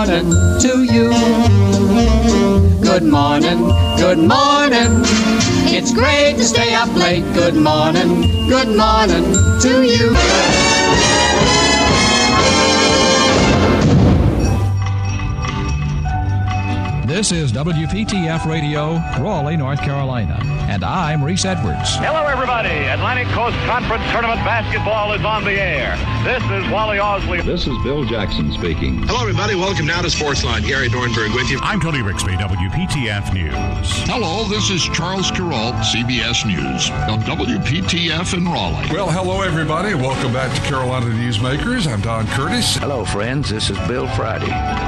morning to you. Good morning, good morning. It's great to stay up late. Good morning, good morning to you. This is WPTF Radio, Raleigh, North Carolina, and I'm Reese Edwards. Hello, everybody. Atlantic Coast Conference Tournament basketball is on the air. This is Wally Ausley. This is Bill Jackson speaking. Hello, everybody. Welcome now to Sportsline. Gary Dornberg with you. I'm Tony Rixby, WPTF News. Hello, this is Charles Carroll, CBS News, on WPTF in Raleigh. Well, hello, everybody. Welcome back to Carolina Newsmakers. I'm Don Curtis. Hello, friends. This is Bill Friday,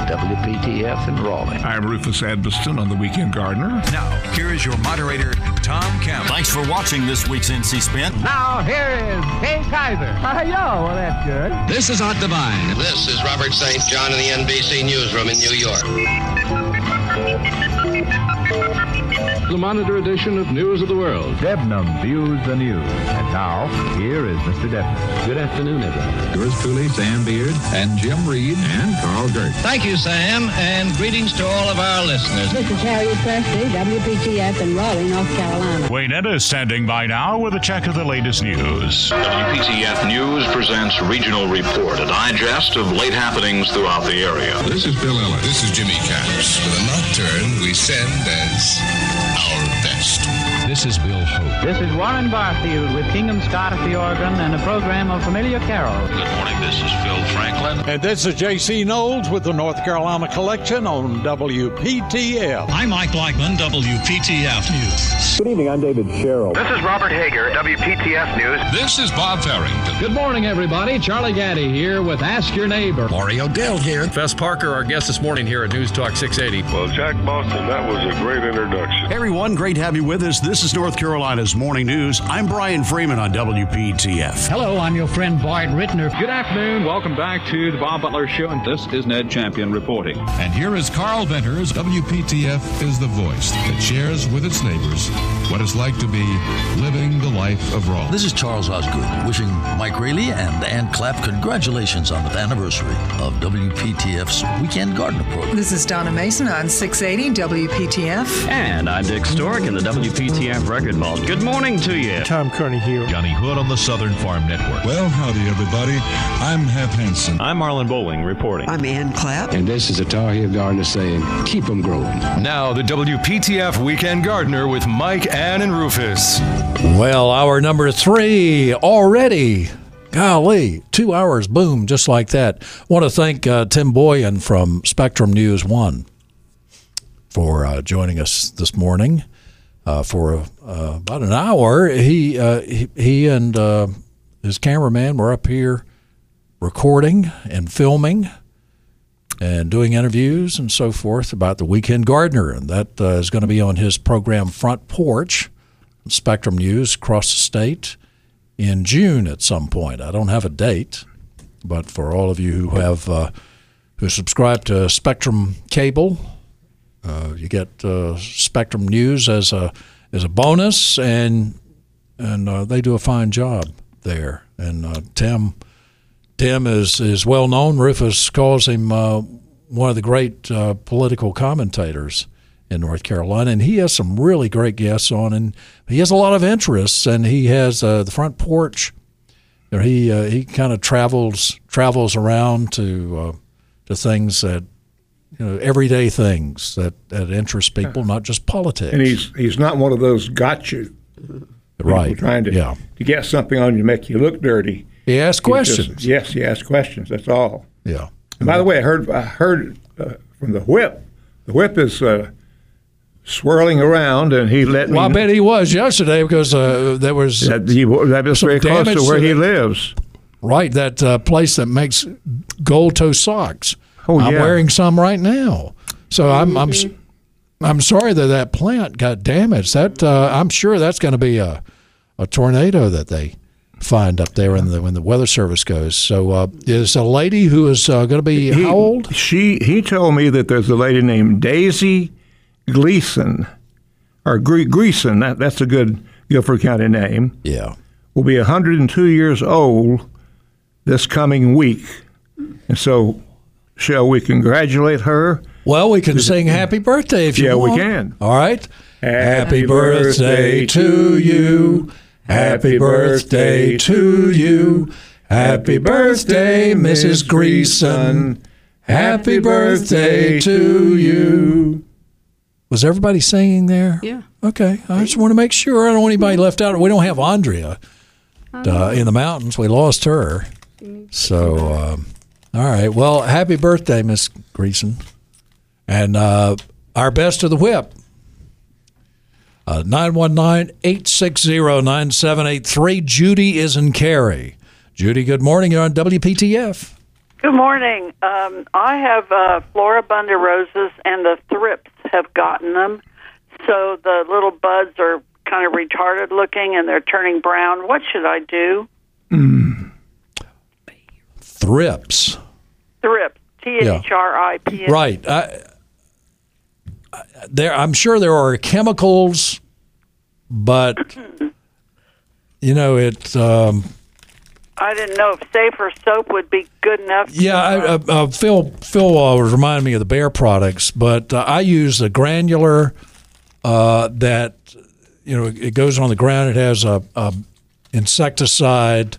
WPTF in Raleigh. I'm Rufus Edmisten on the Weekend Gardener. Now, here is your moderator, Tom Campbell. Thanks for watching this week's NC Spin. Now, here is Kay Kyser. Hi, ah, yo. Well, that's good. This is Art Divine. This is Robert St. John in the NBC Newsroom in New York. The Monitor edition of News of the World. Debnam views the news. And now, here is Mr. Debnam. Good afternoon, everyone. Yours truly, Sam Beard, and Jim Reed, and Carl Gert. Thank you, Sam, and greetings to all of our listeners. This is Harriet Presley, WPTF in Raleigh, North Carolina. Wayne is standing by now with a check of the latest news. WPTF News presents Regional Report, a digest of late happenings throughout the area. This is Bill Ellis. This is Jimmy Caps. With a nocturne we send as best. This is Bill Hope. This is Warren Barfield with Kingdom Scott at the organ and a program of familiar carols. Good morning, this is Phil Franklin. And this is J.C. Knowles with the North Carolina Collection on WPTF. I'm Mike Blackman, WPTF News. Good evening, I'm David Sherrill. This is Robert Hager, WPTF News. This is Bob Farrington. Good morning, everybody. Charlie Gaddy here with Ask Your Neighbor. Mario Dell here. Fess Parker, our guest this morning here at News Talk 680. Well, Jack Boston, that was a great introduction. Hey, everyone, great to have you with us. This is North Carolina's Morning News. I'm Brian Freeman on WPTF. Hello, I'm your friend Boyd Rittner. Good afternoon. Welcome back to the Bob Butler Show, and this is Ned Champion reporting. And here is Carl Venters. WPTF is the voice that shares with its neighbors what it's like to be living the life of Raleigh. This is Charles Osgood wishing Mike Raley and Ann Clapp congratulations on the anniversary of WPTF's Weekend Gardener program. This is Donna Mason on 680 WPTF. And I'm Dick Stork in the WPTF Record Vault. Good morning to you. Tom Kearney here. Johnny Hood on the Southern Farm Network. Well, howdy, everybody. I'm Hap Hansen. I'm Marlon Bowling reporting. I'm Ann Clapp. And this is a Tar Heel Gardener saying, keep them growing. Now, the WPTF Weekend Gardener with Mike, Ann, and Rufus. Well, hour number three already. Golly, two hours, boom, just like that. Want to thank uh, Tim Boyum from Spectrum News One for uh, joining us this morning uh, for uh, about an hour. He uh, he, he, and uh, his cameraman were up here recording and filming and doing interviews and so forth about the Weekend Gardener, and that is going to be on his program Front Porch, Spectrum News across the state in June at some point. I don't have a date, but for all of you who have uh, who subscribe to Spectrum Cable, uh, you get uh, Spectrum News as a as a bonus, and and uh, they do a fine job there. And uh, Tim Tim is is well known. Rufus calls him uh, one of the great political commentators in North Carolina, and he has some really great guests on, and he has a lot of interests, and he has uh, the front porch. He uh, he kind of travels travels around to uh, to things that you know everyday things that, that interest people, not just politics. And he's he's not one of those got you, right? Trying to yeah. to get something on you to make you look dirty. He asks questions. Just, yes, he asks questions. That's all. Yeah. And by the way, I heard I heard uh, from the whip. The whip is uh, swirling around, and he let me. Well, I bet he was yesterday because uh, there was that, he, that was very close to where to he lives. Right, that uh, place that makes gold toe socks. Oh, I'm yeah. wearing some right now. So I'm I'm I'm sorry that that plant got damaged. That uh, I'm sure that's going to be a a tornado that they find up there in the when the weather service goes. So uh, is a lady who is uh, going to be he, how old? She he told me that there's a lady named Daisy Gleason or Gre- Greason. That that's a good Guilford County name. Yeah, will be 102 years old this coming week. And so, shall we congratulate her? Well, we can sing happy birthday if you yeah, want. Yeah, we can. All right. Happy birthday to you. Happy birthday to you. Happy birthday, Mrs. Greason. Happy birthday to you. Was everybody singing there? Yeah. Okay. I just want to make sure I don't want anybody left out. We don't have Andrea uh, in the mountains. We lost her. So, um, all right. Well, happy birthday, Miss Greason. And uh, our best of the whip. Uh, 919 860 9783. Judy is in Cary. Judy, good morning. You're on WPTF. Good morning. Um, I have uh, Floribunda roses, and the thrips have gotten them. So the little buds are kind of retarded looking, and they're turning brown. What should I do? Mm. Thrips. Thrips. T H R I P S. Right. I, I, there, I'm sure there are chemicals, but you know it. Um, I didn't know if safer soap would be good enough. Yeah, I, uh, uh, Phil. Phil uh, was reminding me of the Bayer products, but uh, I use a granular uh, that you know it goes on the ground. It has a, a insecticide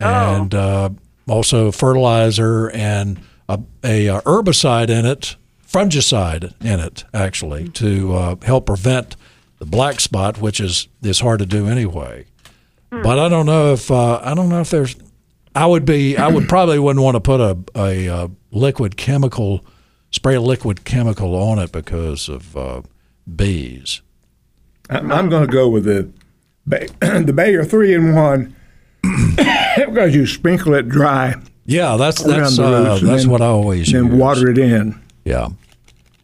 and uh, also fertilizer and a, a, uh, herbicide in it, fungicide in it, actually, to uh, help prevent the black spot, which is is hard to do anyway. But I don't know if uh, I don't know if there's. I would be. I would probably wouldn't want to put a a, uh liquid chemical, spray a liquid chemical on it because of uh, bees. I'm, I'm going to go with the Bay- the Bayer three in one because you sprinkle it dry. Yeah, that's that's the uh, that's then- what I always Then use. water it in. Yeah,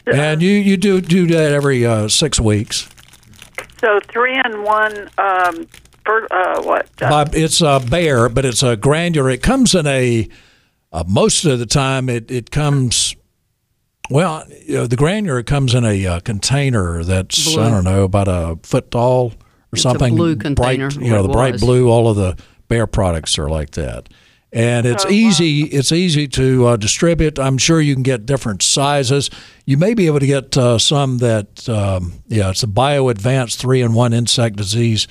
and you you do do that every uh, six weeks. So three and one. Um, for, uh, what? Uh, it's a Bayer, but it's a granular. It comes in a. Uh, most of the time, it it comes. Well, you know, the granular comes in a uh, container that's Blue. I don't know about a foot tall or It's a something. blue container, bright, you know, the bright blue. All of the Bayer products are like that, and it's easy. It's easy to uh, distribute. I'm sure you can get different sizes. You may be able to get uh, some that, um, yeah, it's a BioAdvanced three in one insect disease.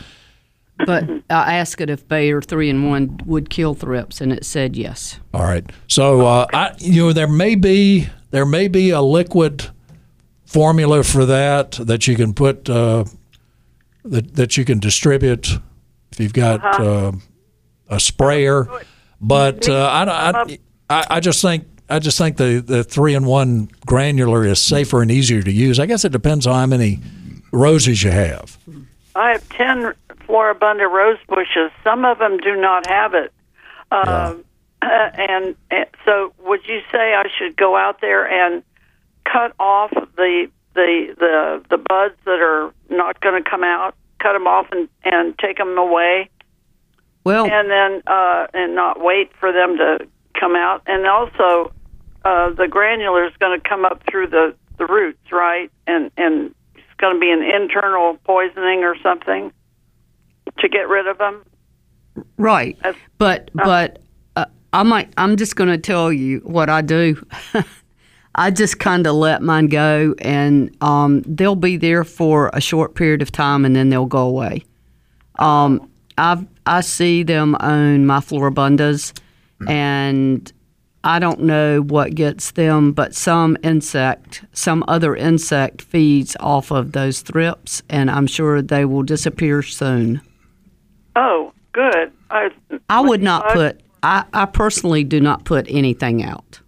But I asked it if Bayer three in one would kill thrips, and it said yes. All right. So uh, I, you know, there may be there may be a liquid formula for that that you can put uh, that that you can distribute if you've got uh, a sprayer. But uh, I, I, I I just think I just think the the three in one granular is safer and easier to use. I guess it depends on how many roses you have. I have ten Floribunda rose bushes. Some of them do not have it. Um, and, and so, would you say I should go out there and cut off the the the the buds that are not going to come out? Cut them off and and take them away, Well, and then uh, and not wait for them to come out. And also, uh, the granular is going to come up through the the roots, right? And and it's going to be an internal poisoning or something to get rid of them. right. But but uh, I might. I'm just going to tell you what I do. I just kind of let mine go, and um, they'll be there for a short period of time, and then they'll go away. Um, I I see them on my floribundas, and I don't know what gets them, but some insect, some other insect feeds off of those thrips, and I'm sure they will disappear soon. Oh, good. I I would not put. I, I personally do not put anything out.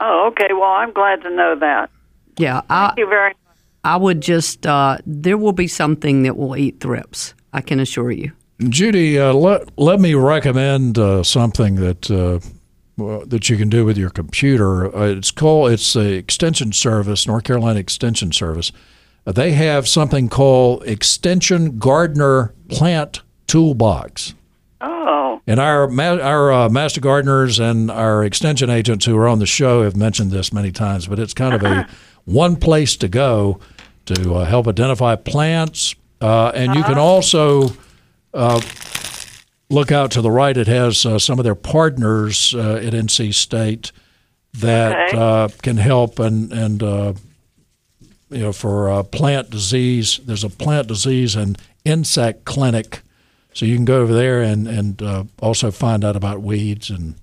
Oh, okay. Well, I'm glad to know that. Yeah, I, Thank you very I would just. Uh, there will be something that will eat thrips. I can assure you. Judy, uh, let let me recommend uh, something that uh, that you can do with your computer. Uh, it's called it's the Extension Service, North Carolina Extension Service. Uh, they have something called Extension Gardener Plant Toolbox. Oh, And our our uh, master gardeners and our extension agents who are on the show have mentioned this many times, but it's kind of a one place to go to uh, help identify plants, uh, and you can also uh, look out to the right. It has uh, some of their partners uh, at NC State that Okay. uh, can help and and uh, you know for uh, plant disease. There's a plant disease and insect clinic, so you can go over there and and uh, also find out about weeds and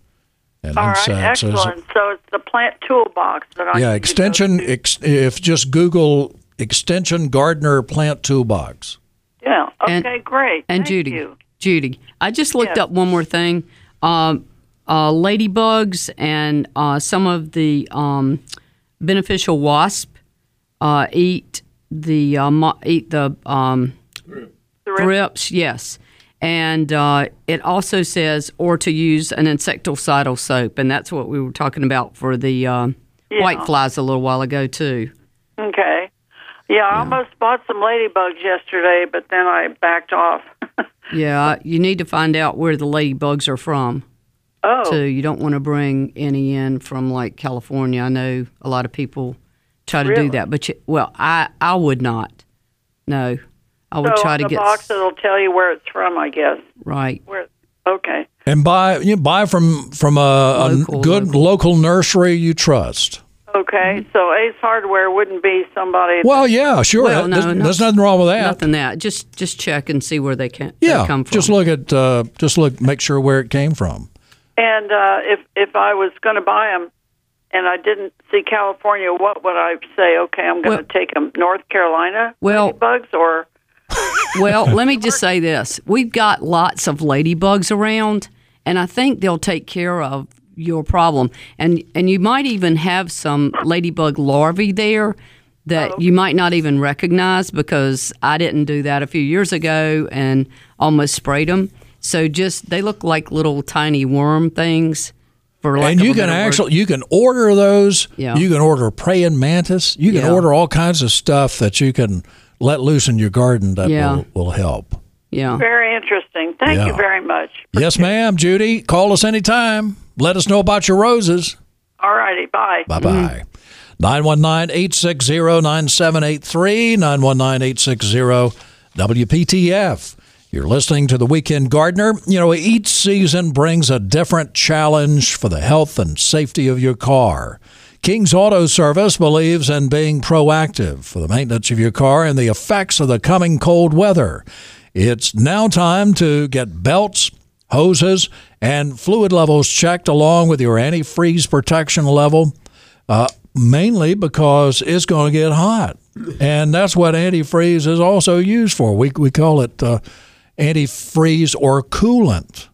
and All right, insects. So excellent. So it's the plant toolbox that I yeah, to extension. to. Ex, if just Google extension gardener plant toolbox. Yeah. Okay, And- great. And Thank Judy, you. Judy, I just looked Yes. up one more thing. Um, uh, ladybugs and uh, some of the um, beneficial wasp uh, eat the uh, mo- eat the um, thrips. Yes, and uh, it also says or to use an insecticidal soap, and that's what we were talking about for the uh, Yeah. white flies a little while ago too. Okay. Yeah, I almost bought some ladybugs yesterday, but then I backed off. Yeah, you need to find out where the ladybugs are from. Oh. too. You don't want to bring any in from like California. I know a lot of people try to Really? do that, but you, well, I I would not. No, I would so try on to the get box it'll tell you where it's from, I guess. right. Where Okay. And buy you know, buy from from a, a Local, good local. nursery you trust. Okay. So Ace Hardware wouldn't be somebody Well, yeah, sure. Well, no, there's, no. there's nothing wrong with that. Nothing that. Just just check and see where they can they yeah, come from. just look at uh, just look make sure where it came from. And uh, if if I was going to buy them, and I didn't see California, what would I say? Okay, I'm going to Well- take them North Carolina Well- bugs, or Well, let me just say this: we've got lots of ladybugs around, and I think they'll take care of your problem. and And you might even have some ladybug larvae there that you might not even recognize because I didn't do that a few years ago and almost sprayed them. So just they look like little tiny worm things. For lack and you can better word. actually you can order those. Yeah. You can order praying mantis. You can Yeah. order all kinds of stuff that you can let loose in your garden that Yeah. will, will help. yeah. very interesting. Thank Yeah. you very much. Yes, ma'am, Judy. Call us anytime. Let us know about your roses. All righty, bye. Bye bye. 919 860 9783, 919 860 WPTF. You're listening to The Weekend Gardener. You know, each season brings a different challenge for the health and safety of your car. King's Auto Service believes in being proactive for the maintenance of your car and the effects of the coming cold weather. It's now time to get belts, hoses, and fluid levels checked along with your antifreeze protection level, uh, mainly because it's going to get hot. And that's what antifreeze is also used for. We, we call it uh, antifreeze or coolant.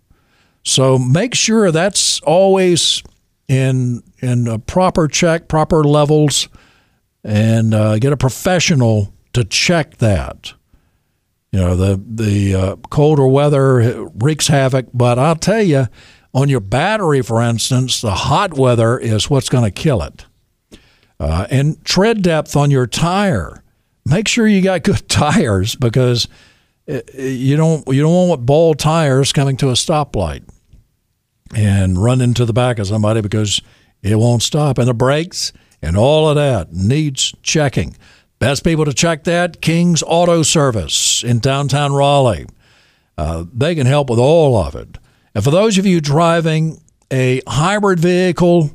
So make sure that's always in in a proper check, proper levels, and uh, get a professional to check that. You know the the uh, colder weather wreaks havoc, but I'll tell you, on your battery, for instance, the hot weather is what's going to kill it. Uh, and tread depth on your tire. Make sure you got good tires because uh, you don't you don't want bald tires coming to a stoplight and run into the back of somebody because it won't stop. And the brakes and all of that needs checking. Best people to check that King's Auto Service in downtown Raleigh. Uh, they can help with all of it. And for those of you driving a hybrid vehicle,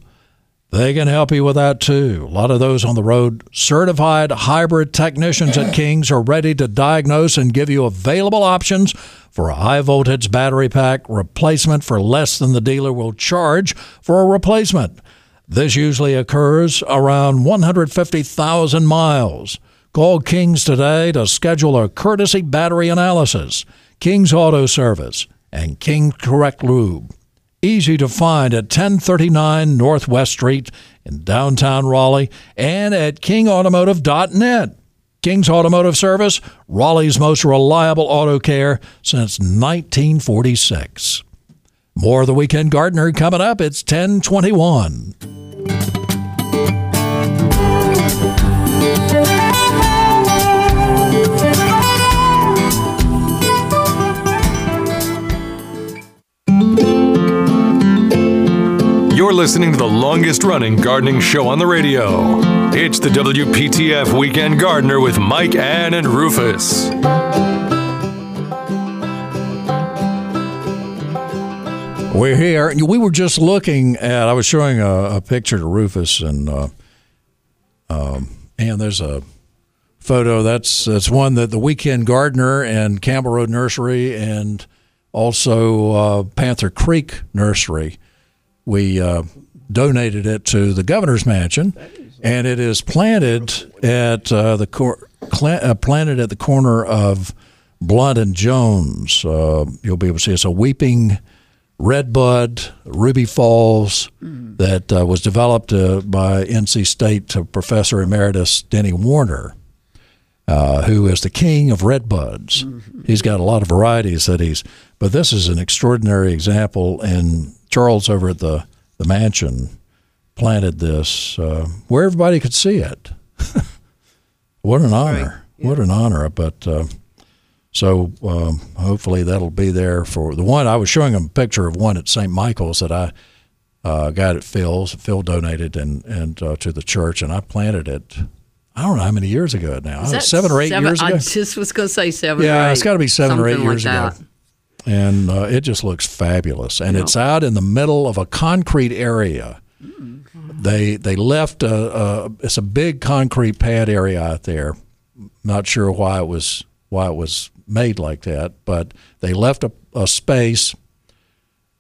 they can help you with that too. A lot of those on the road. Certified hybrid technicians at King's are ready to diagnose and give you available options for a high voltage battery pack replacement for less than the dealer will charge for a replacement. This usually occurs around 150,000 miles. Call King's today to schedule a courtesy battery analysis. King's Auto Service and King Correct Lube easy to find at 1039 Northwest Street in downtown Raleigh and at kingautomotive.net. King's Automotive Service, Raleigh's most reliable auto care since 1946. More of the Weekend Gardener coming up. It's 1021. You're listening to the longest running gardening show on the radio. It's the WPTF Weekend Gardener with Mike, Ann, and Rufus. We're here. We were just looking at. I was showing a, a picture to Rufus, and uh, um, and there's a photo. That's that's one that the Weekend Gardener and Campbell Road Nursery, and also uh, Panther Creek Nursery. We uh, donated it to the governor's mansion, and it is planted at uh, the cor- cl- uh, planted at the corner of Blount and Jones. Uh, you'll be able to see it's a weeping redbud, Ruby Falls, mm. that uh, was developed uh, by NC State Professor Emeritus Denny Werner. Uh, who is the king of redbuds? Mm-hmm. He's got a lot of varieties that he's, but this is an extraordinary example. And Charles over at the the mansion planted this uh, where everybody could see it. what an honor! Right. Yeah. What an honor! But uh, so um, hopefully that'll be there for the one. I was showing them a picture of one at St. Michael's that I uh, got at Phil's. Phil donated and and uh, to the church, and I planted it. I don't know how many years ago now. seven or eight seven, years ago. I just was going to say seven. Yeah, it's got to be seven or eight years ago and uh, it just looks fabulous. And it's out in the middle of a concrete area. Mm-hmm. They they left a, a, it's a big concrete pad area out there. Not sure why it was why it was made like that, but they left a, a space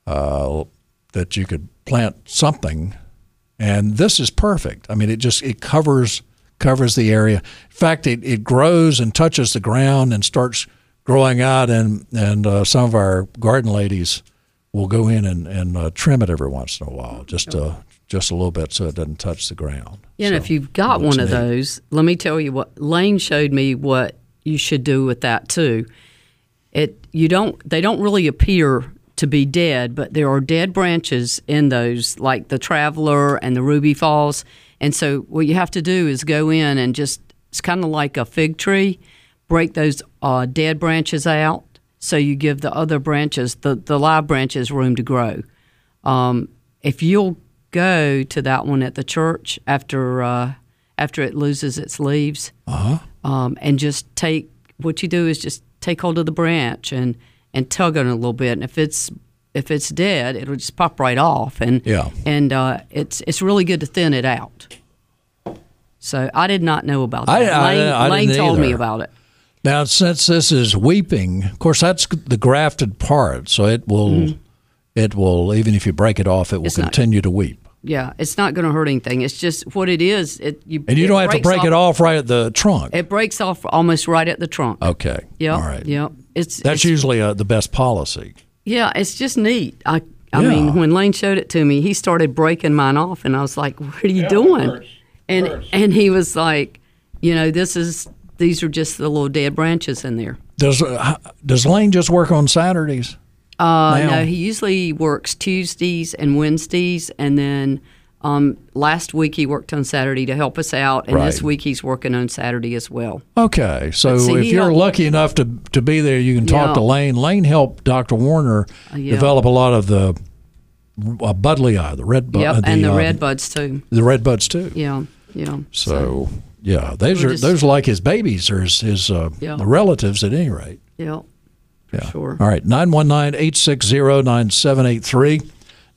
uh, that you could plant something, and this is perfect. I mean, it just it covers covers the area. In fact, it, it grows and touches the ground and starts growing out, and and uh, some of our garden ladies will go in and, and uh, trim it every once in a while, just uh, just a little bit so it doesn't touch the ground. Yeah, so, and if you've got one of those, let me tell you what Lane showed me what you should do with that too. It you don't they don't really appear to be dead, but there are dead branches in those, like the Traveler and the Ruby Falls. And so what you have to do is go in and just it's kind of like a fig tree break those uh, dead branches out so you give the other branches, the, the live branches, room to grow. Um, if you'll go to that one at the church after uh, after it loses its leaves, uh-huh. um, and just take what you do is just take hold of the branch and and tug on it a little bit, and if it's if it's dead, it'll just pop right off, and yeah, and uh, it's it's really good to thin it out. So I did not know about that. I, Lane, I, I Lane told either. me about it. Now, since this is weeping, of course, that's the grafted part, so it will, mm. it will even if you break it off, it will it's continue not, to weep. Yeah, it's not going to hurt anything. It's just what it is. It you and you don't have to break off, it off right at the trunk. It breaks off almost right at the trunk. Okay. Yeah. All right. Yeah. It's that's it's, usually uh, the best policy. Yeah, it's just neat. I I yeah. mean, when Lane showed it to me, he started breaking mine off, and I was like, "What are you yeah, doing?" And and he was like, "You know, this is these are just the little dead branches in there. Does uh, does Lane just work on Saturdays? Uh, no, he usually works Tuesdays and Wednesdays, and then um, last week he worked on Saturday to help us out, and right. this week he's working on Saturday as well. Okay, so see, if you're lucky enough to to be there, you can talk yeah. to Lane. Lane helped Dr. Werner uh, yeah. develop a lot of the uh, buddleia, the red bud, yep, uh, and the um, red buds too. The red buds too. Yeah, yeah. So, so yeah, those are just, those are like his babies or his, his uh, yeah. relatives at any rate. Yeah. Yeah. Sure. All right. 919 860 9783.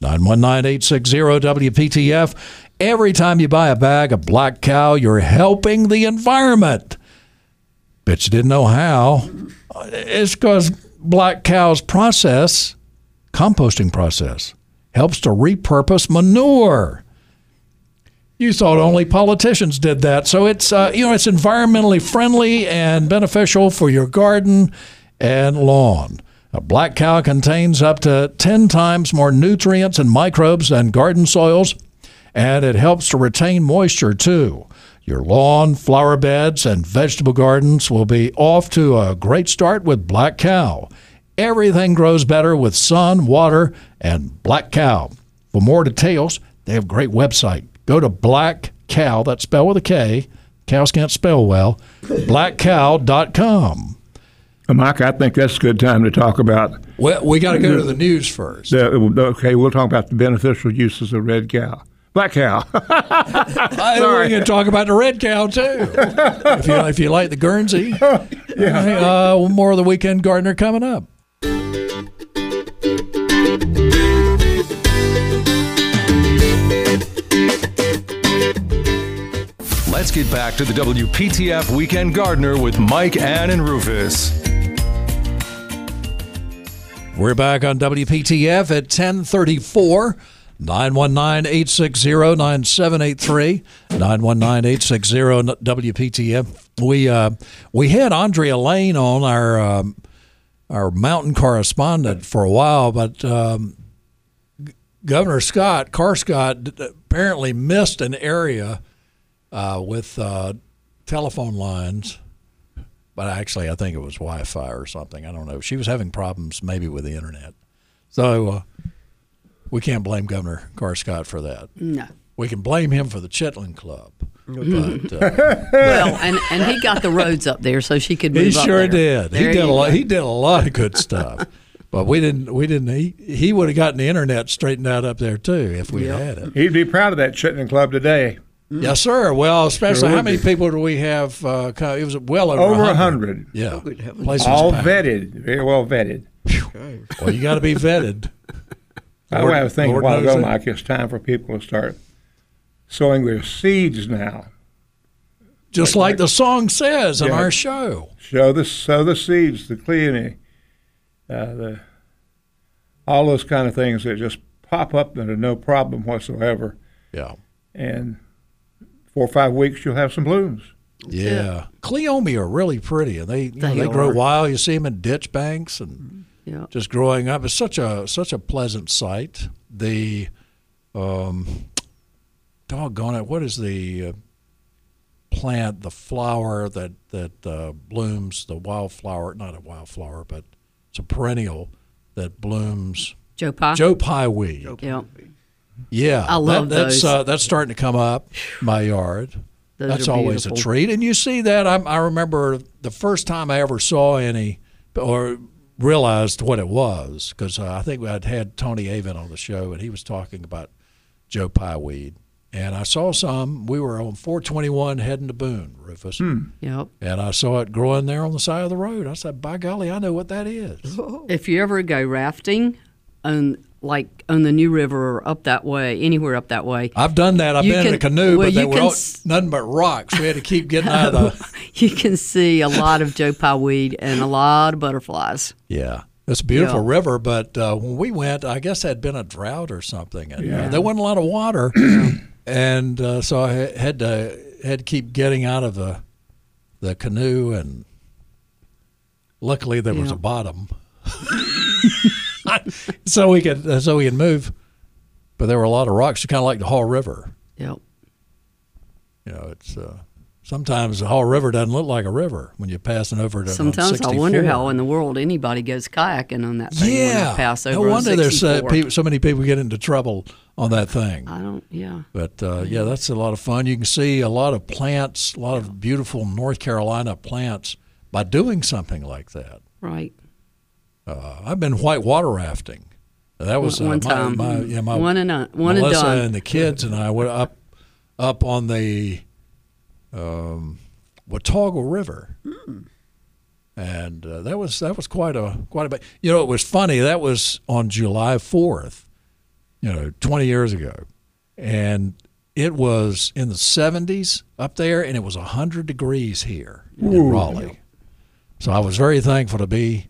919 860 WPTF. Every time you buy a bag of Black Kow, you're helping the environment. Bet you didn't know how. It's because Black Kow's process, composting process, helps to repurpose manure. You thought only politicians did that. So it's uh, you know it's environmentally friendly and beneficial for your garden and lawn. A Black Kow contains up to 10 times more nutrients and microbes than garden soils, and it helps to retain moisture too. Your lawn, flower beds, and vegetable gardens will be off to a great start with Black Kow. Everything grows better with sun, water, and Black Kow. For more details, they have a great website go to Black Kow, that's spelled with a K. Cows can't spell well. Blackkow.com. Mike, I think that's a good time to talk about. Well, we got to go to the news first. The, okay, we'll talk about the beneficial uses of red cow. Black Kow. I, We're going to talk about the red cow too. if, you, if you like the Guernsey, yeah. Uh, more of the weekend gardener coming up. Let's get back to the WPTF Weekend Gardener with Mike, Ann, and Rufus. We're back on WPTF at 1034. 919-860-9783 919-860-WPTF we uh, we had Andrea Lane on our um, our mountain correspondent for a while but um, Governor Scott Kerr Scott apparently missed an area uh, with uh, telephone lines but actually I think it was Wi-Fi or something I don't know she was having problems maybe with the internet so uh, we can't blame Governor Kerr Scott for that. No. We can blame him for the Chitlin Club. But, uh, well, and, and he got the roads up there so she could move He sure there. did. There he did a lot. He did a lot of good stuff. but we didn't. We didn't. He, he would have gotten the internet straightened out up there too if we Yep. had it. He'd be proud of that Chittenden Club today. Yes, sir. Well, especially Sure how many be. people do we have? Uh, it was well over Over a 100. Yeah, Oh, Place All packed. vetted, very well vetted. Okay. Well, you got to be vetted. I was thinking Lord a while knows ago, that. Mike, it's time for people to start sowing their seeds now. Just like the song says on Yeah. our show. Show the sow the seeds, the cleome, uh, the all those kind of things that just pop up that are no problem whatsoever. Yeah. And four or five weeks, you'll have some blooms. Yeah. Cleome are really pretty, and they you know, They they grow wild. You see them in ditch banks and Yeah. just growing up. It's such a such a pleasant sight. The um, doggone it, what is the uh, plant, the flower that that uh, blooms, the wildflower? Not a wildflower, but it's a perennial that blooms. Joe Pye? Joe Pye weed. Yep. Yeah, I love that, that's those. Uh, that's starting to come up my yard. Those that's are always a treat, and you see that. I, I remember the first time I ever saw any or realized what it was because uh, I think I'd had Tony Avent on the show, and he was talking about Joe Pye weed, and I saw some. We were on 421 heading to Boone, Rufus. Yep. And I saw it growing there on the side of the road. I said, "By golly, I know what that is." If you ever go rafting on like on the New River or up that way, anywhere up that way, I've done that. I've you been in a canoe, well, but they were all, s- nothing but rocks. We had to keep getting out of the. you can see a lot of Joe Pye weed and a lot of butterflies. Yeah. It's a beautiful Yeah. river, but uh, when we went, I guess there had been a drought or something, and uh, there wasn't a lot of water, and uh, so I had to had to keep getting out of the the canoe, and luckily there was a bottom, so we could uh, so we could move. But there were a lot of rocks, kind of like the Haw River. Yep. You know, it's uh, sometimes the Haw River doesn't look like a river when you're passing over it. on Sometimes I wonder how in the world anybody goes kayaking on that thing when Yeah, they pass over. no on wonder there's uh, people, so many people get into trouble on that thing. I don't. Yeah. But uh, yeah, that's a lot of fun. You can see a lot of plants, a lot of beautiful North Carolina plants by doing something like that. Right. Uh, I've been white water rafting. That was One- uh, one my, time. My, yeah, my One and one and Melissa done. and the kids and I went up up on the um, Watauga River, and uh, that was that was quite a quite a bit. You know, it was funny. That was on July fourth, you know, twenty years ago, and it was in the seventies up there, and it was hundred degrees here in Raleigh. So I was very thankful to be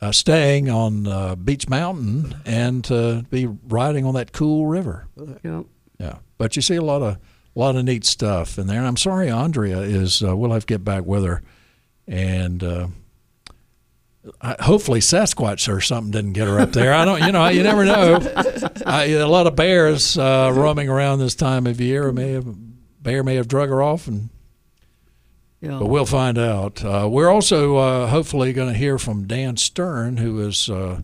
uh, staying on uh, Beech Mountain and to be riding on that cool river. Yep. Yeah, but you see a lot of a lot of neat stuff in there. And I'm sorry, Andrea is. Uh, we'll have to get back with her, and uh, I, hopefully Sasquatch or something didn't get her up there. I don't. You know, you never know. I, a lot of bears uh, roaming around this time of year. May have bear may have drug her off and. Yeah. But we'll find out. Uh, we're also uh, hopefully going to hear from Dan Stern, who is uh,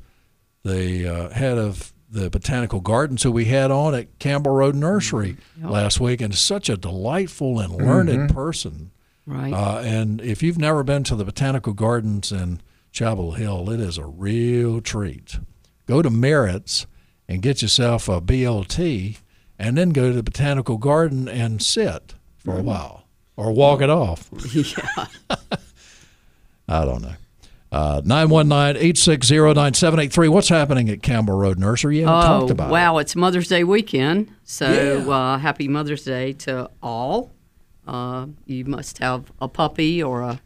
the uh, head of the botanical gardens, who we had on at Campbell Road Nursery Yep. last week, and such a delightful and learned Mhm. person. Right. Uh, and if you've never been to the botanical gardens in Chapel Hill, it is a real treat. Go to Merritt's and get yourself a BLT, and then go to the botanical garden and sit for a while or walk it off. yeah. I don't know. Uh, 919-860-9783. What's happening at Campbell Road Nursery? You haven't oh, talked about it. wow. It's Mother's Day weekend. So Yeah. uh, happy Mother's Day to all. Uh, you must have a puppy or a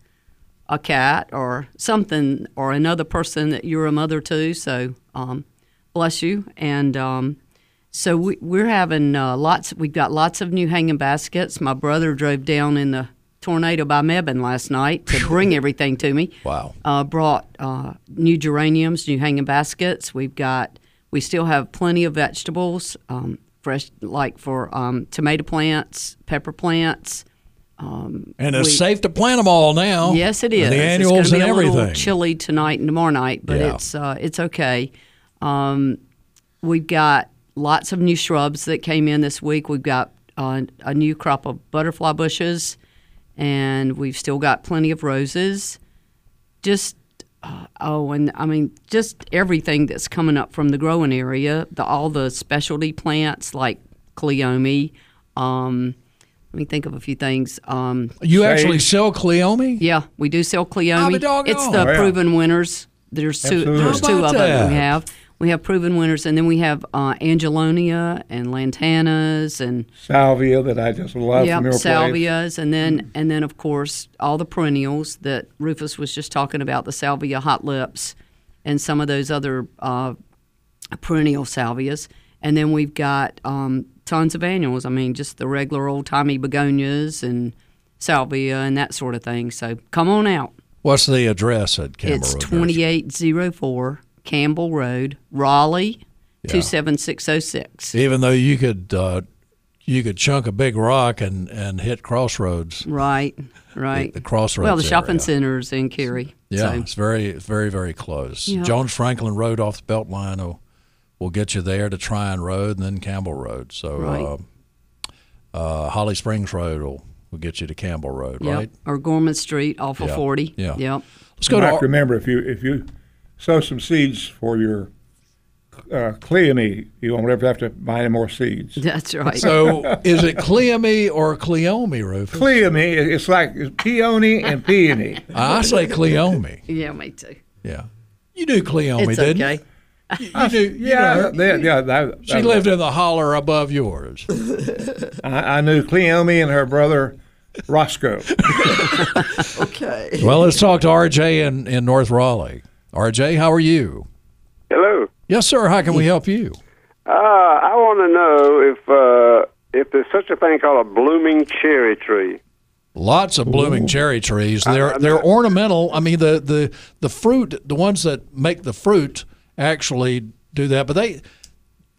a cat or something or another person that you're a mother to. So um, bless you. And um, so we, we're having uh, lots. We've got lots of new hanging baskets. My brother drove down in the tornado by Mebane last night to bring everything to me. Wow. Uh, brought uh, new geraniums, new hanging baskets. We've got. We still have plenty of vegetables, um, fresh like for um, tomato plants, pepper plants. Um, and it's we- safe to plant them all now. Yes, it is. And the annuals and be a little everything. chilly tonight and tomorrow night, but Yeah. it's uh, it's okay. Um, we've got lots of new shrubs that came in this week. We've got uh, a new crop of butterfly bushes, and we've still got plenty of roses. Just uh, oh, and I mean, just everything that's coming up from the growing area. The all the specialty plants like cleome. Um, let me think of a few things. Um, You actually sell Cleome? yeah, we do sell Cleome. It's the Oh, yeah. proven winners. There's two. Absolutely. There's two of them we have. We have proven winners, and then we have uh, Angelonia and Lantanas and Salvia that I just love yep, from your place. salvias, and then and then of course all the perennials that Rufus was just talking about, the salvia hot lips, and some of those other uh, perennial salvias, and then we've got um, tons of annuals. I mean, just the regular old timey begonias and salvia and that sort of thing. So come on out. What's the address at Campbell it's twenty eight zero four Campbell Road, Raleigh, Yeah. two seven six zero six. Even though you could uh, you could chunk a big rock and, and hit crossroads. Right, right. The, the crossroads. Well, the shopping area. centers in Cary. Yeah, So. it's very very very close. Yeah. Jones Franklin Road off the Beltline will will get you there to Tryon Road and then Campbell Road. So Right. uh, uh, Holly Springs Road will, will get you to Campbell Road, Yep. right? Or Gorman Street off of Yeah, 40. yeah. Yep. Let's go you to might Ar- remember if you if you sow some seeds for your uh, Cleome, you won't ever have to buy any more seeds. That's right. So is it Cleome or Cleome, Rufus? Cleome, it's like peony and peony. I say Cleome. yeah, me too. Yeah. You knew Cleome, It's didn't okay. you? You, you knew, you yeah, know her. yeah. That, she that- lived in the holler above yours. I, I knew Cleome and her brother Roscoe. Okay. well, let's talk to RJ in, in North Raleigh. RJ, how are you? Hello. Yes, sir. How can we help you? Uh, I want to know if uh, if there's such a thing called a blooming cherry tree. Lots of blooming cherry trees. They're they're ornamental. I mean the, the the fruit, the ones that make the fruit actually do that, but they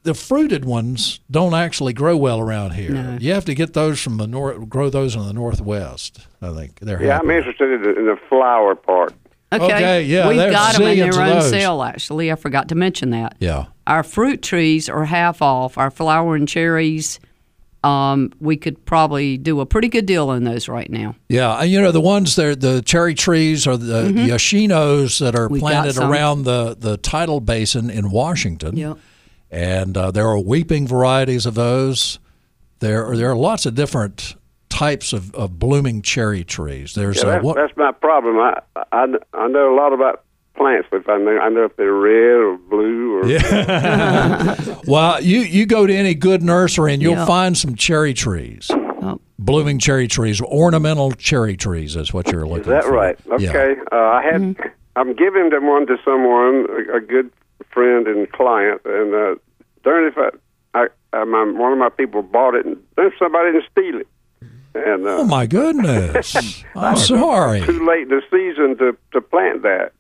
the fruited ones don't actually grow well around here. No. You have to get those from the north, grow those in the northwest. I think they're Yeah, happy. I'm interested in the, in the flower part. Okay. Okay, yeah, We've got them in their own sale, actually. I forgot to mention that. Yeah. Our fruit trees are half off. Our flowering cherries, um, we could probably do a pretty good deal on those right now. Yeah, you know the ones that the cherry trees or the Mhm. Yoshinos that are We got planted around the the tidal basin in Washington. Yep. and uh, there are weeping varieties of those. There are, there are lots of different types of, of blooming cherry trees. There's Yeah, that's, what, that's my problem. I, I I know a lot about plants, but if I know I know if they're red or blue or Yeah. well, you you go to any good nursery and you'll Yeah. find some cherry trees, Oh. blooming cherry trees, ornamental cherry trees is what you're looking for. Is that for. right? Yeah. Okay. Uh, I had. Mm-hmm. I'm giving them one to someone, a, a good friend and client, and uh, darn if I, I, I my, one of my people bought it, and then somebody didn't steal it. And uh, Oh my goodness! I'm sorry. too late in the season to to plant that.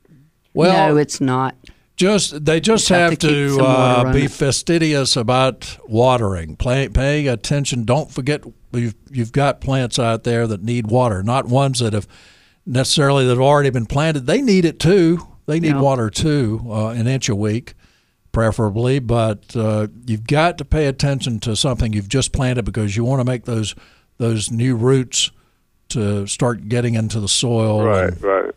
Well, no, it's not. Just they just Just have have, to to, uh, be fastidious about watering. Play, pay attention. Don't forget you've you've got plants out there that need water, not ones that have necessarily that have already been planted. They need it too. They need Yeah. water too, uh, an inch a week, preferably. But uh, you've got to pay attention to something you've just planted because you want to make those those new roots to start getting into the soil. Right, and- right.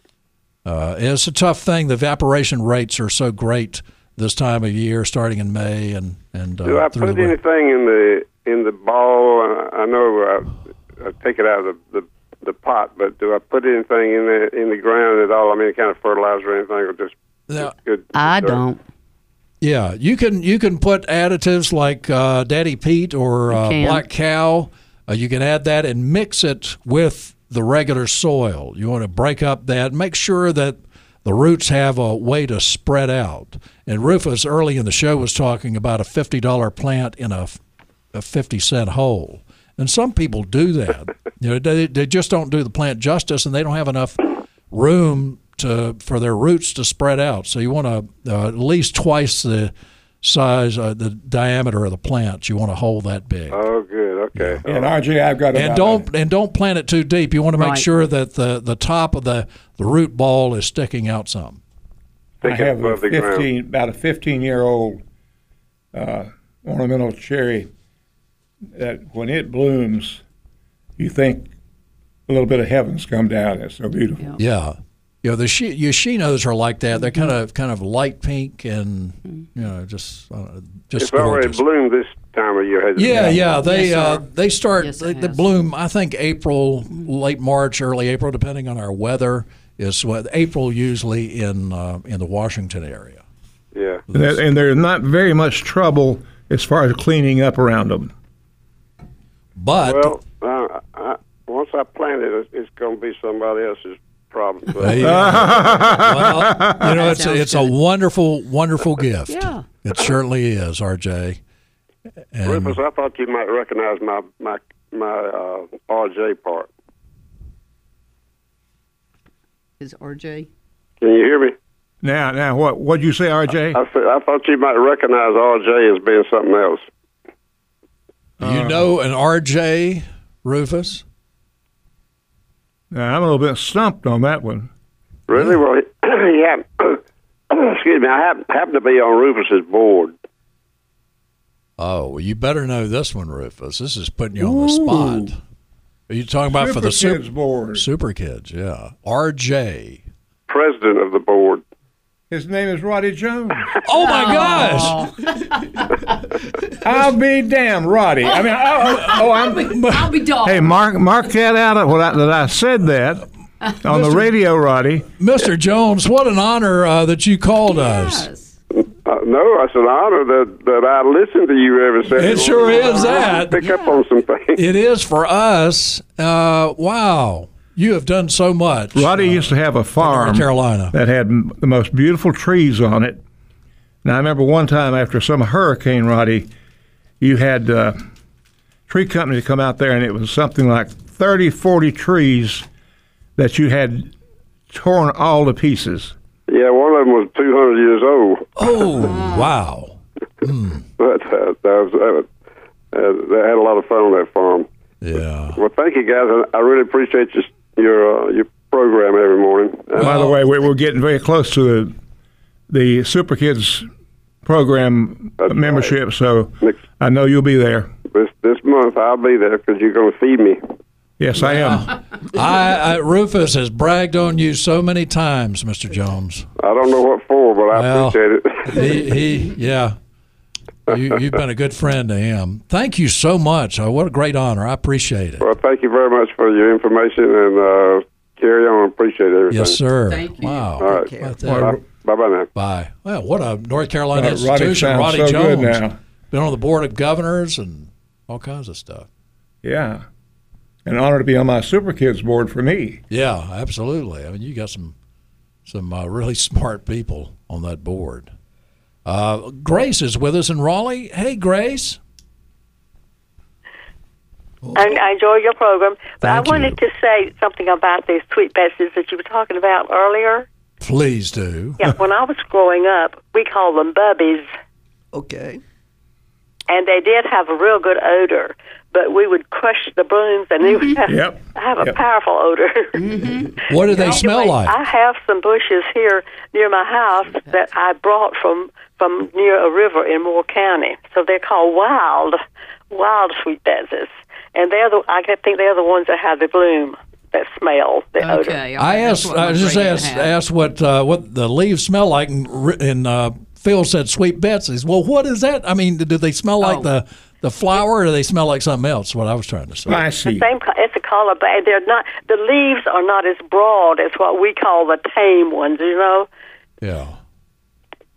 uh, it's a tough thing. The evaporation rates are so great this time of year, starting in May and and uh, Do I put the anything in the in the ball? I, I know I, I take it out of the, the the pot, but do I put anything in the in the ground at all? I mean, kind of fertilizer or anything, or just, just good? I dirt? don't. Yeah, you can you can put additives like uh, Daddy Pete or uh. Black Kow Uh, you can add that and mix it with the regular soil. You want to break up that, make sure that the roots have a way to spread out. And Rufus early in the show was talking about a $50 plant in a, a 50 cent hole. And some people do that. you know, they, they just don't do the plant justice and they don't have enough room to for their roots to spread out. So you want to uh, at least twice the size, uh, the diameter of the plant. You want to hold that big. Oh, good. Okay. And RJ, I've got and don't and don't plant it too deep. You want to make Right. sure that the, the top of the, the root ball is sticking out some. I have a above the ground. 15, about a 15 year old uh, ornamental cherry that when it blooms, you think a little bit of heaven's come down. It's so beautiful. Yeah. You know, the Yoshi- Yoshinos are like that. They're kind of kind of light pink and you know just uh, just It's already gorgeous. bloomed this time of year. hasn't Yeah, it? yeah. They Yes, uh, they start Yes, they, they bloom. I think April, late March, early April, depending on our weather. Is what April usually in uh, in the Washington area. Yeah. And, there- and there's not very much trouble as far as cleaning up around them. But Well, uh, I, once I plant it, it's, it's going to be somebody else's problem. But Well, you know, That it's a, it's a wonderful, wonderful gift. Yeah. It certainly is, RJ. And Rufus, I thought you might recognize my my my uh, RJ part. Is RJ? Can you hear me? Now, now, what what'd you say, RJ? I said I thought you might recognize RJ as being something else. you know an RJ Rufus? Now, I'm a little bit stumped on that one. Really? Well, he, he happened, excuse me. I happen, happened to be on Rufus's board. Oh, well, you better know this one, Rufus. This is putting you on the spot. Are you talking about for the Super super, Kids board. super kids? Yeah, RJ. President of the board. His name is Roddy Jones. Oh my gosh! I'll be damned, Roddy. I mean, oh, oh, oh, I'm. I'll be dog. Hey, mark mark that out of what I, that I said that on the radio, Roddy. Mr. Jones, what an honor uh, that you called us. Uh, no, it's an honor that, that I listen to you every Saturday. It sure is that. Pick up on some things. It is for us. Uh, wow, you have done so much. Roddy used to have a farm North Carolina. that had m- the most beautiful trees on it. And I remember one time after some hurricane, Roddy, you had uh, tree company to come out there, and it was something like 30, 40 trees that you had torn all to pieces. Yeah, one of them was 200 years old. Oh, wow. But uh, that was, uh, uh, they had a lot of fun on that farm. Yeah. Well, thank you guys. I I really appreciate your your, uh, your program every morning. Uh, By the way, we- we're getting very close to the, the Super Kids program That's membership, so Next, I know you'll be there. this this month I'll be there because you're going to feed me. Yes, I am. I, I Rufus has bragged on you so many times, Mr. Jones. I don't know what for, but I Well, appreciate He, it. he yeah. You, you've been a good friend to him. Thank you so much. Uh, what a great honor. I appreciate it. well, thank you very much for your information and uh, carry on. Appreciate everything. Yes, sir. Thank you. Wow. All right. Take care. Bye bye now. Bye. Well, what a North Carolina Uh, Roddy institution. sounds Roddy so Jones. good now. Been on the board of governors and all kinds of stuff. Yeah. An honor to be on my Super Kids board for me. Yeah, absolutely. I mean, you got some some uh, really smart people on that board. Uh, Grace is with us in Raleigh. Hey, Grace. I, I enjoy your program, but Thank I wanted to say something about these sweet betses that you were talking about earlier. Please do. Yeah, when I was growing up, we called them bubbies, Okay. and they did have a real good odor. But we would crush the blooms, and they would have, Yep. have a Yep. powerful odor. What do they smell like? I have some bushes here near my house that I brought from from near a river in Moore County. So they're called wild, wild sweet betses, and they're the I think they're the ones that have the bloom that smell the. Okay. all I right, that's asked. I just asked asked what uh, what the leaves smell like, and, and uh, Phil said sweet Betsy's. Well, what is that? I mean, do they smell like Oh. the the flower, or do they smell like something else? What I was trying to say. I see. The same, it's a color, but they're not. The leaves are not as broad as what we call the tame ones, you know. Yeah.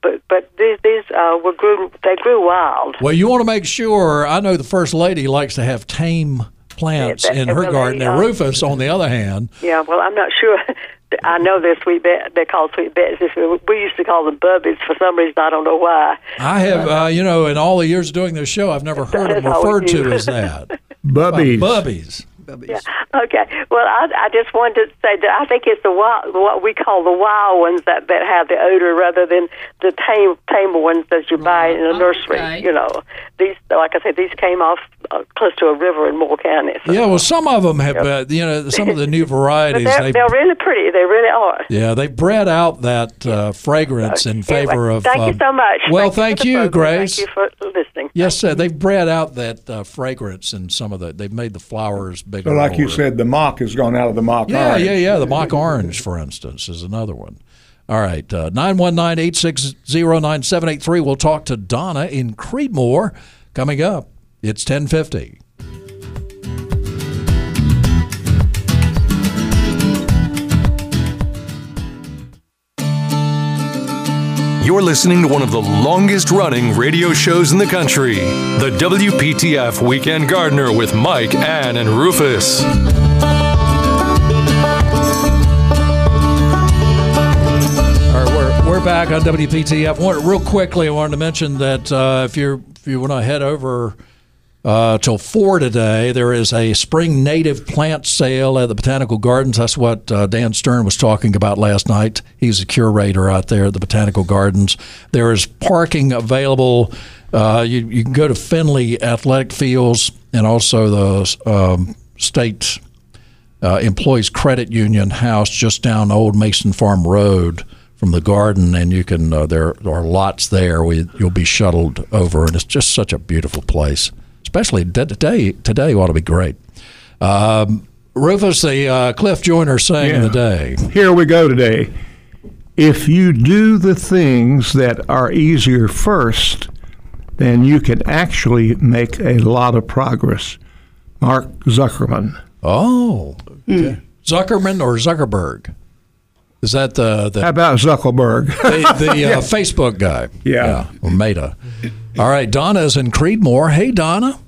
But but these these uh, were grew. They grew wild. Well, you want to make sure. I know the first lady likes to have tame plants Yeah, in her well, garden. they, And uh, Rufus, on the other hand, Yeah, well, I'm not sure. I know they're sweet. Be- they're called sweet betties. We used to call them bubbies for some reason. I don't know why. I have, uh, you know, in all the years doing this show, I've never heard them referred to as that. Bubbies. Bubbies. Yeah. Okay. Well, I, I just wanted to say that I think it's the wild, what we call the wild ones that, that have the odor rather than the tame tame ones that you buy in a nursery. Okay. You know, these like I said, these came off uh, close to a river in Moore County. So. Yeah, well, some of them have, uh, you know, some of the new But varieties. they're, they, they're really pretty. They really are. yeah, they bred out that uh, fragrance in favor Anyway, of. Thank you um, so much. Well, thank, thank you, you, for the program. Grace. Thank you for listening. Yes, sir. They've bred out that uh, fragrance in some of the. They've made the flowers bigger. So, like you said, the mock has gone out of the mock. Yeah, orange. yeah, yeah. The mock orange, for instance, is another one. All right, uh, nine one nine eight six zero nine seven eight three. We'll talk to Donna in Creedmoor coming up. It's ten fifty. You're listening to one of the longest running radio shows in the country, the WPTF Weekend Gardener with Mike, Ann, and Rufus. All right, we're, we're back on WPTF. Real quickly, I wanted to mention that uh, if you're if you want to head over uh, till four today, there is a spring native plant sale at the Botanical Gardens. That's what uh, Dan Stern was talking about last night. He's a curator out there at the Botanical Gardens. There is parking available. Uh, you, you can go to Finley Athletic Fields and also the um, state uh, Employees Credit Union house just down Old Mason Farm Road from the garden, and you can uh, there are lots there. We, you'll be shuttled over, and it's just such a beautiful place. Especially today, today ought to be great. Um, Rufus, the uh, Cliff Joyner saying Yeah. the day. Here we go today. If you do the things that are easier first, then you can actually make a lot of progress. Mark Zuckerman. Oh, okay. Zuckerman or Zuckerberg? Is that the the How about Zuckerberg? the, the uh, Facebook guy? Yeah. or Meta. All right, Donna's in Creedmoor. Hey, Donna.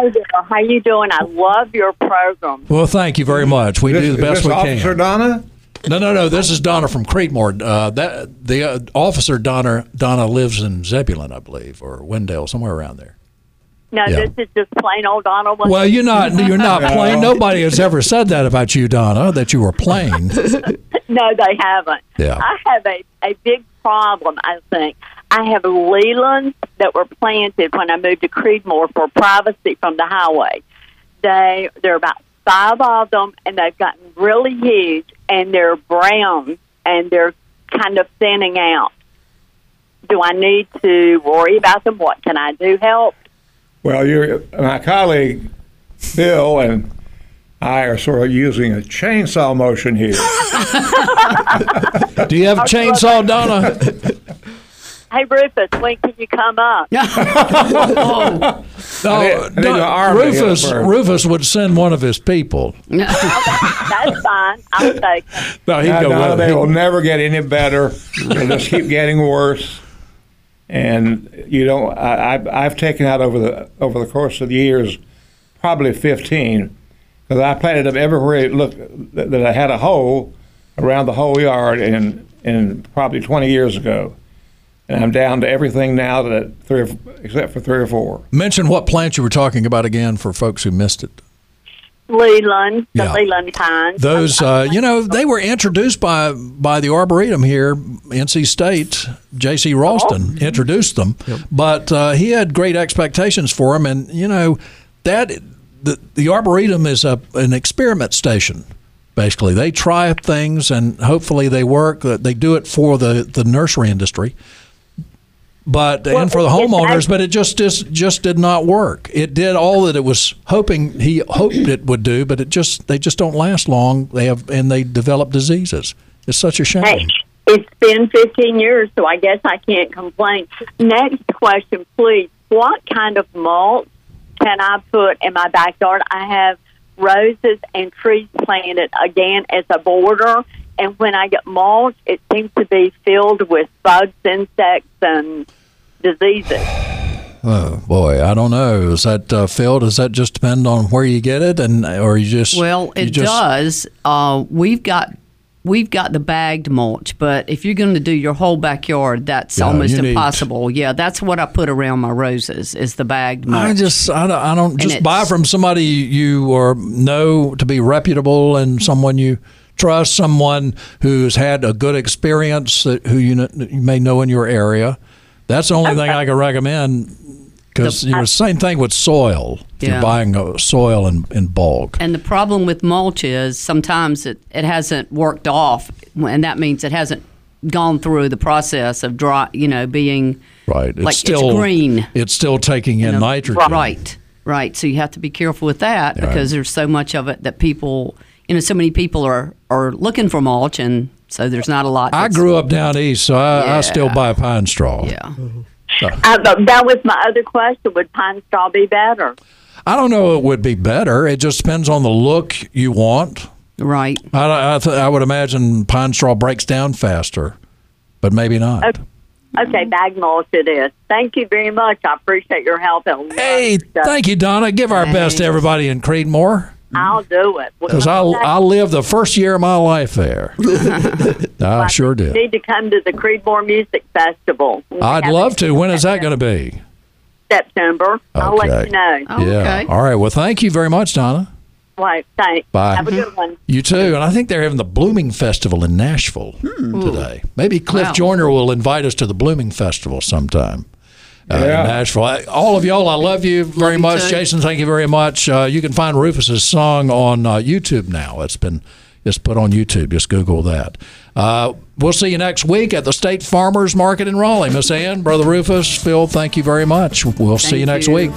Hey there, how you doing? I love your program. Well, thank you very much. We This- do the best is we this can. Officer Donna? No, no, no. This is Donna from Creedmoor. Uh, that the uh, officer Donna Donna lives in Zebulon, I believe, or Wendell, somewhere around there. No, Yeah. this is just plain old Donald. Well, you're not you're not plain. Nobody has ever said that about you, Donna, that you were plain. no, they haven't. Yeah. I have a, a big problem, I think. I have Leylands that were planted when I moved to Creedmoor for privacy from the highway. They there are about five of them, and they've gotten really huge, and they're brown, and they're kind of thinning out. Do I need to worry about them? What can I do? Help? Well, you're, my colleague Bill and I are sort of using a chainsaw motion here. Do you have a chainsaw, Donna? Hey, Rufus, when can you come up? Oh, no, I need- I need Don- an arm to hit it Rufus. Rufus would send one of his people. That's fine. I'll take it. No, he'd Now, go Donna, with they it. will never get any better. They'll just keep getting worse. And you don't. I, I've, I've taken out over the over the course of the years, probably fifteen, because I planted them everywhere it looked that, that I had a hole around the whole yard, in in probably twenty years ago. And I'm down to everything now that three, or, except for three or four. Mention what plant you were talking about again for folks who missed it. Leyland, the Yeah. Leyland kind. Those, uh, you know, they were introduced by by the Arboretum here, NC State. J.C. Raulston introduced them, but uh, he had great expectations for them, and you know that the the Arboretum is a an experiment station. Basically, they try things and hopefully they work. Uh, They do it for the the nursery industry, but and for the homeowners, but it just just just did not work. It did all that it was hoping he hoped it would do, but it just they just don't last long. They have and they develop diseases. It's such a shame. Hey, it's been 15 years, so I guess I can't complain. Next question, please. What kind of mulch can I put in my backyard? I have roses and trees planted again as a border, and when I get mulch, it seems to be filled with bugs, insects, and diseases. Oh boy, I don't know. Is that uh, Phil? Does that just depend on where you get it, and or you just Well, it just- does. Uh, we've got we've got the bagged mulch, but if you're going to do your whole backyard, that's Yeah, almost you need- impossible. Yeah, that's what I put around my roses is the bagged mulch. I just I don't, I don't just buy from somebody you or know to be reputable and someone you trust, someone who's had a good experience that, who you, kn- you may know in your area. That's the only thing I can recommend because you know same thing with soil. If Yeah. you're buying uh, soil in, in bulk. And the problem with mulch is sometimes it, it hasn't worked off, and that means it hasn't gone through the process of dry, you know, being Right. It's like still it's green. It's still taking in you know, nitrogen. Right, right. So you have to be careful with that Right. because there's so much of it that people, you know, so many people are are looking for mulch, and so there's not a lot. I grew up down east, so I, I still buy pine straw. Yeah. Uh, that was my other question. Would pine straw be better? I don't know it would be better. It just depends on the look you want. Right. I, I, th- I would imagine pine straw breaks down faster, but maybe not. Okay, okay bag mulch it is. Thank you very much. I appreciate your help. Hey, thank you, Donna. Give our best to everybody in Creedmoor. Mm-hmm. I'll do it. Because I, I lived the first year of my life there. I sure did. need to come to the Creedmoor Music Festival. I'd love to. When is that going to be? September. I'll let you know. Oh, yeah. All right. Well, thank you very much, Donna. Right, thanks. Bye. Have a good mm-hmm. one. You too. And I think they're having the Blooming Festival in Nashville hmm. today. Maybe Cliff Wow. Joyner will invite us to the Blooming Festival sometime. Uh, Yeah. in Nashville. I- All of y'all, I love you very you much. too. Jason, thank you very much. Uh, you can find Rufus's song on uh, YouTube now. It's been it's put on YouTube. Just Google that. Uh, we'll see you next week at the State Farmers Market in Raleigh. Miss Ann, Brother Rufus, Phil, thank you very much. We'll see you next you. week.